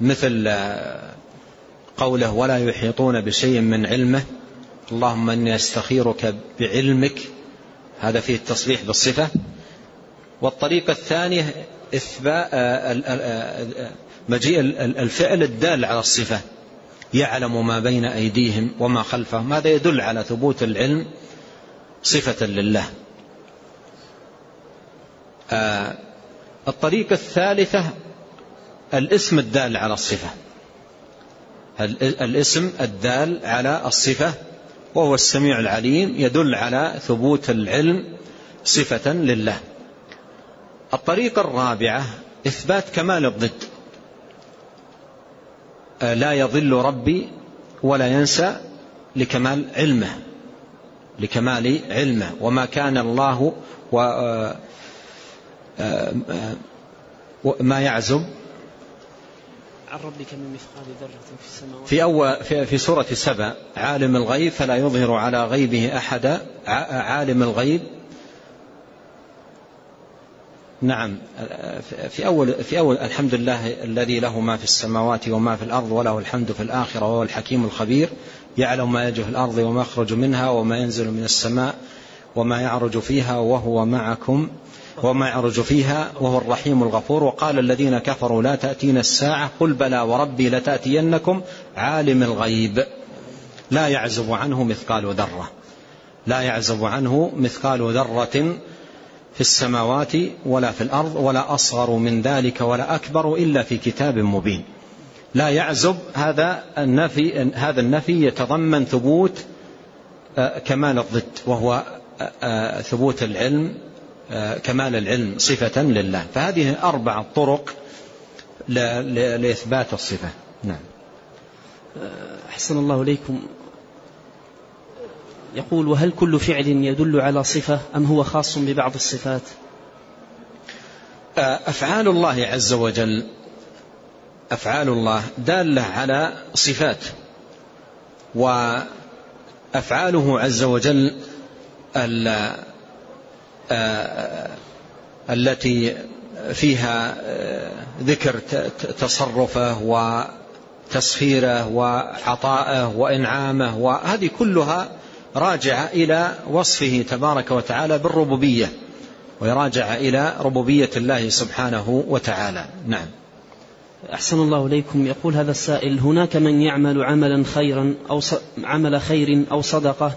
مثل قوله ولا يحيطون بشيء من علمه اللهم إني أستخيرك بعلمك هذا فيه التصريح بالصفة. والطريقة الثانية اثبات مجيء الفعل الدال على الصفة. يعلم ما بين أيديهم وما خلفهم. هذا يدل على ثبوت العلم صفة لله. الطريقة الثالثة الاسم الدال على الصفة. الاسم الدال على الصفة وهو السميع العليم يدل على ثبوت العلم صفة لله. الطريقة الرابعة إثبات كمال الضد. لا يضل ربي ولا ينسى لكمال علمه لكمال علمه. وما كان الله وما يعزب عن ربك من مثقال ذرة في السماوات في أول في, في سورة سبع عالم الغيب فلا يظهر على غيبه أحدا عالم الغيب. نعم. في أول في أول الحمد لله الذي له ما في السماوات وما في الأرض وله الحمد في الآخرة وهو الحكيم الخبير. يعلم ما يجه الأرض وما يخرج منها وما ينزل من السماء. وما يعرج فيها وهو معكم وما يعرج فيها وهو الرحيم الغفور. وقال الذين كفروا لا تأتينا الساعة قل بلى وربي لتأتينكم عالم الغيب. لا يعزب عنه مثقال ذرة. لا يعزب عنه مثقال ذرة في السماوات ولا في الأرض ولا أصغر من ذلك ولا أكبر إلا في كتاب مبين. لا يعزب هذا النفي هذا النفي يتضمن ثبوت آه، كمال الضد وهو ثبوت العلم كمال العلم صفة لله. فهذه أربع طرق لإثبات الصفة. نعم. أحسن الله إليكم. يقول وهل كل فعل يدل على صفة أم هو خاص ببعض الصفات؟ أفعال الله عز وجل أفعال الله دالة على صفات وأفعاله عز وجل التي فيها ذكر تصرفه وتسخيره وعطائه وإنعامه وهذه كلها راجعة إلى وصفه تبارك وتعالى بالربوبية ويراجع إلى ربوبية الله سبحانه وتعالى. نعم. أحسن الله إليكم. يقول هذا السائل هناك من يعمل عملا خيرا أو عمل خير أو صدقة؟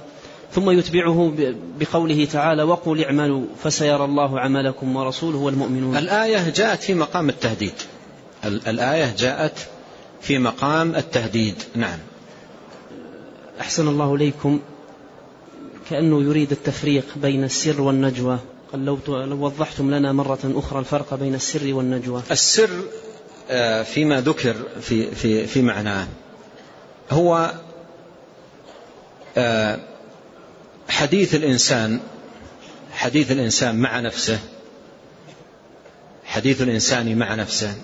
ثم يتبعه بقوله تعالى وقل اعملوا فسيرى الله عملكم ورسوله والمؤمنون. الآية جاءت في مقام التهديد. الآية جاءت في مقام التهديد. نعم. أحسن الله إليكم. كأنه يريد التفريق بين السر والنجوى. قال لو لو وضحتم لنا مرة أخرى الفرق بين السر والنجوى. السر آه، فيما ذكر في في في معناه. هو آه، حديث الإنسان حديث الإنسان مع نفسه حديث الإنسان مع نفسه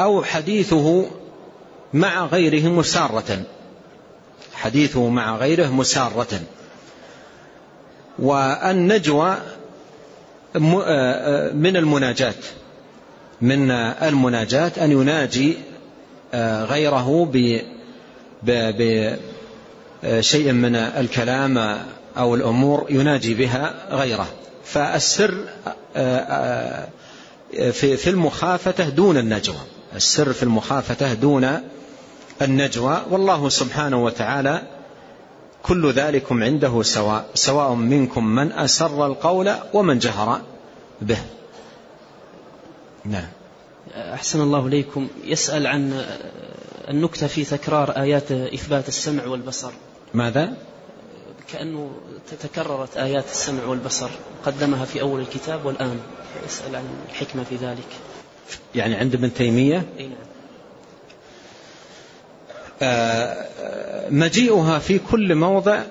أو حديثه مع غيره مسارة حديثه مع غيره مسارة. والنجوى آه، من المناجاة من المناجاة أن يناجي آه، غيره بشيء من الكلام أو الأمور يناجي بها غيره. فالسر آه، في المخافة دون النجوى. السر في المخافة دون النجوى. والله سبحانه وتعالى كل ذلكم عنده سواء سواء منكم من أسر القول ومن جهر به. نعم. أحسن الله إليكم. يسأل عن النكتة في تكرار آيات إثبات السمع والبصر. ماذا؟ كأنه تكررت آيات السمع والبصر قدمها في أول الكتاب والآن. يسأل عن الحكمة في ذلك. يعني عند ابن تيمية؟ نعم. آه، مجيئها في كل موضع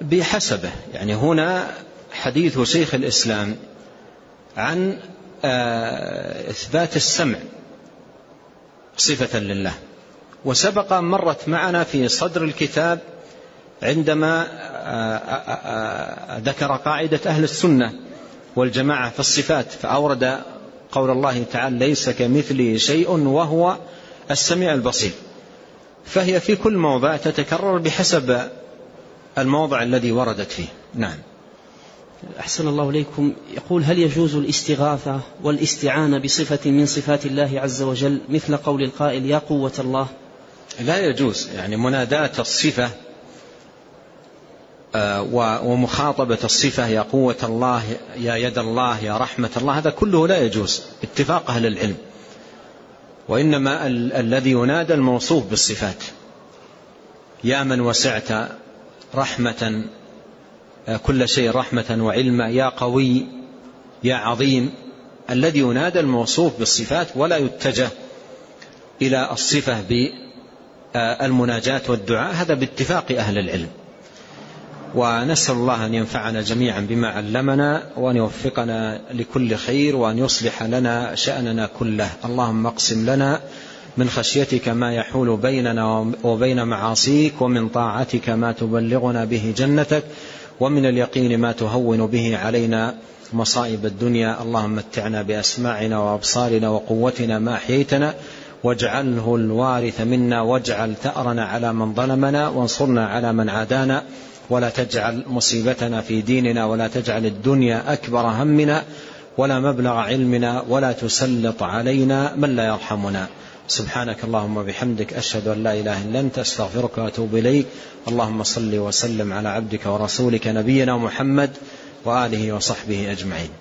بحسبه. يعني هنا حديث شيخ الإسلام عن آه، إثبات السمع صفة لله. وسبق مرت معنا في صدر الكتاب عندما آه، ذكر قاعدة أهل السنة والجماعة في الصفات فأورد قول الله تعالى ليس كمثله شيء وهو السميع البصير فهي في كل موضع تتكرر بحسب الموضع الذي وردت فيه. نعم. أحسن الله إليكم. يقول هل يجوز الاستغاثة والاستعانة بصفة من صفات الله عز وجل مثل قول القائل يا قوة الله لا يجوز. يعني مناداة الصفة آه، ومخاطبة الصفة يا قوة الله يا يد الله يا رحمة الله هذا كله لا يجوز اتفاق أهل العلم. وإنما ال الذي ينادى الموصوف بالصفات. يا من وسعت رحمة آه، كل شيء رحمة وعلما يا قوي يا عظيم. الذي ينادى الموصوف بالصفات ولا يتجه إلى الصفة بالمناجاة والدعاء هذا باتفاق أهل العلم. ونسأل الله أن ينفعنا جميعا بما علمنا وأن يوفقنا لكل خير وأن يصلح لنا شأننا كله. اللهم اقسم لنا من خشيتك ما يحول بيننا وبين معاصيك ومن طاعتك ما تبلغنا به جنتك ومن اليقين ما تهون به علينا مصائب الدنيا. اللهم متعنا بأسماعنا وأبصارنا وقوتنا ما أحييتنا واجعله الوارث منا واجعل ثأرنا على من ظلمنا وانصرنا على من عادانا. ولا تجعل مصيبتنا في ديننا ولا تجعل الدنيا أكبر همنا ولا مبلغ علمنا ولا تسلط علينا من لا يرحمنا. سبحانك اللهم وبحمدك أشهد أن لا إله إلا أنت أستغفرك وأتوب إليك. اللهم صل وسلم على عبدك ورسولك نبينا محمد وآله وصحبه أجمعين.